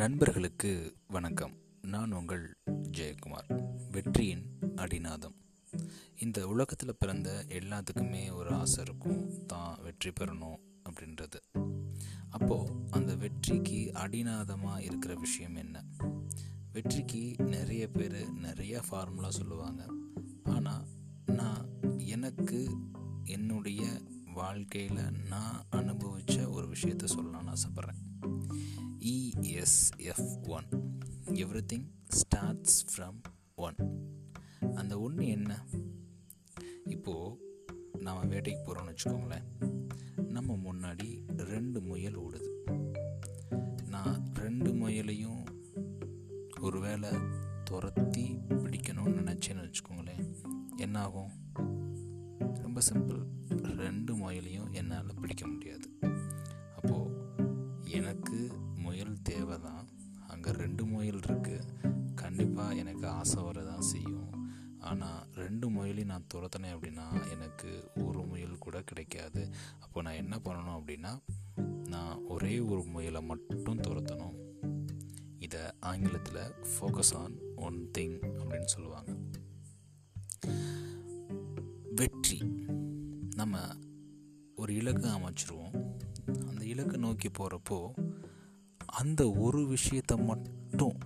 நண்பர்களுக்கு வணக்கம். நான் உங்கள் ஜெயக்குமார். வெற்றியின் அடிநாதம். இந்த உலகத்தில் பிறந்த எல்லாத்துக்குமே ஒரு ஆசை இருக்கும். தான் வெற்றி பெறணும் அப்படின்றது. அப்போது அந்த வெற்றிக்கு அடிநாதமாக இருக்கிற விஷயம் என்ன? வெற்றிக்கு நிறைய பேர் நிறைய ஃபார்முலா சொல்லுவாங்க. ஆனால் நான் எனக்கு என்னுடைய வாழ்க்கையில் நான் அனுபவித்த ஒரு விஷயத்த சொல்லலாம்னு ஆசைப்பட்றேன். ESF one everything starts from one அந்த ஒன்று என்ன? இப்போது நாம் வேட்டைக்கு போகிறோம்னு வச்சுக்கோங்களேன். நம்ம முன்னாடி ரெண்டு முயல் ஓடுது. நான் ரெண்டு முயலையும் ஒருவேளை துரத்தி பிடிக்கணும்னு நினச்சேன்னு வச்சுக்கோங்களேன். என்ன ஆகும் ரொம்ப சிம்பிள் ரெண்டு முயலையும் என்னால் பிடிக்க முடியாது. எனக்கு ஆசை வர தான் செய்யும். ஆனால் ரெண்டு முயலையும் நான் துரத்தினேன் அப்படின்னா எனக்கு ஒரு முயல் கூட கிடைக்காது. அப்போ நான் என்ன பண்ணணும் அப்படின்னா நான் ஒரே ஒரு முயலை மட்டும் துரத்தணும். இதை ஆங்கிலத்தில் ஃபோக்கஸ் ஆன் ஒன் திங் அப்படின்னு சொல்லுவாங்க. வெற்றி. நம்ம ஒரு இலக்கு அமைச்சிருவோம். அந்த இலக்கை நோக்கி போகிறப்போ அந்த ஒரு விஷயத்தை மட்டும்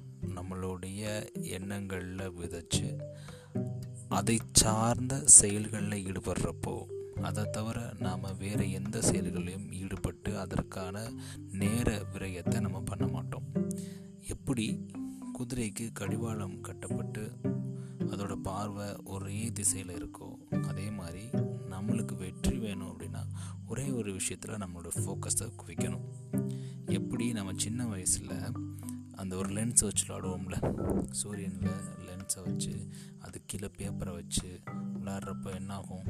நம்மளுடைய எண்ணங்களில் விதைச்சு அதை சார்ந்த செயல்களில் ஈடுபடுறப்போ அதை தவிர நாம் வேறு எந்த செயல்களையும் ஈடுபட்டு அதற்கான நேர விரயத்தை நம்ம பண்ண மாட்டோம். எப்படி? குதிரைக்கு கடிவாளம் கட்டப்பட்டு அதோட பார்வை ஒரே திசையில் இருக்கோ அதே மாதிரி நம்மளுக்கு வெற்றி வேணும் அப்படின்னா ஒரே ஒரு விஷயத்தில் நம்மளோட ஃபோக்கஸை குவிக்கணும். எப்படி? நம்ம சின்ன வயசில் அந்த ஒரு லென்ஸை வச்சு விளாடுவோம்ல. சூரியனில் லென்ஸை வச்சு அது கீழே பேப்பரை வச்சு விளாட்றப்ப என்னாகும்?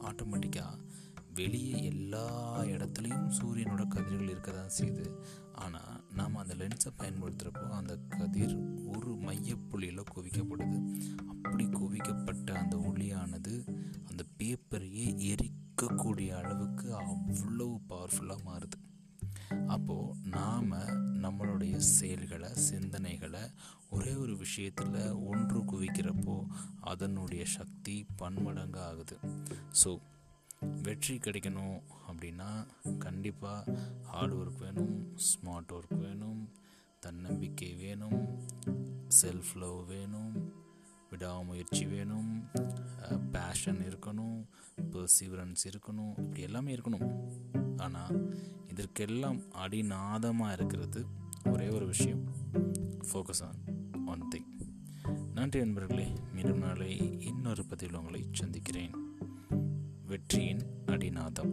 ஆட்டோமேட்டிக்காக வெளியே எல்லா இடத்துலையும் சூரியனோட கதிர்கள் இருக்க தான் செய்யுது. ஆனால் நாம் அந்த லென்ஸை பயன்படுத்துகிறப்போ அந்த கதிர் ஒரு மையப்புள்ளியில் குவிக்கப்படுது. அப்படி குவிக்கப்பட்ட அந்த ஒளியானது அந்த பேப்பரையே எரிக்கக்கூடிய அளவுக்கு அவ்வளவு பவர்ஃபுல்லாக மாறுது. அப்போது நாம் நம்மளுடைய செயல்களை சிந்தனைகளை ஒரே ஒரு விஷயத்தில் ஒன்று குவிக்கிறப்போ அதனுடைய சக்தி பன்மடங்கு ஆகுது ஸோ வெற்றி கிடைக்கணும் அப்படின்னா கண்டிப்பாக ஹார்ட் ஒர்க் வேணும் ஸ்மார்ட் ஒர்க் வேணும் தன்னம்பிக்கை வேணும் செல்ஃப் லவ் வேணும் விடாமுயற்சி வேணும் பேஷன் இருக்கணும் பர்சிவரன்ஸ் இருக்கணும் இப்படி எல்லாமே இருக்கணும். ஆனால் இதற்கெல்லாம் அடிநாதமாக இருக்கிறது ஒரே ஒரு விஷயம். ஃபோக்கஸ் ஆன் ஒன் திங் நன்றி நண்பர்களே மீண்டும் நாளை இன்னொரு பதிவில் உங்களை சந்திக்கிறேன். வெற்றியின் அடிநாதம்.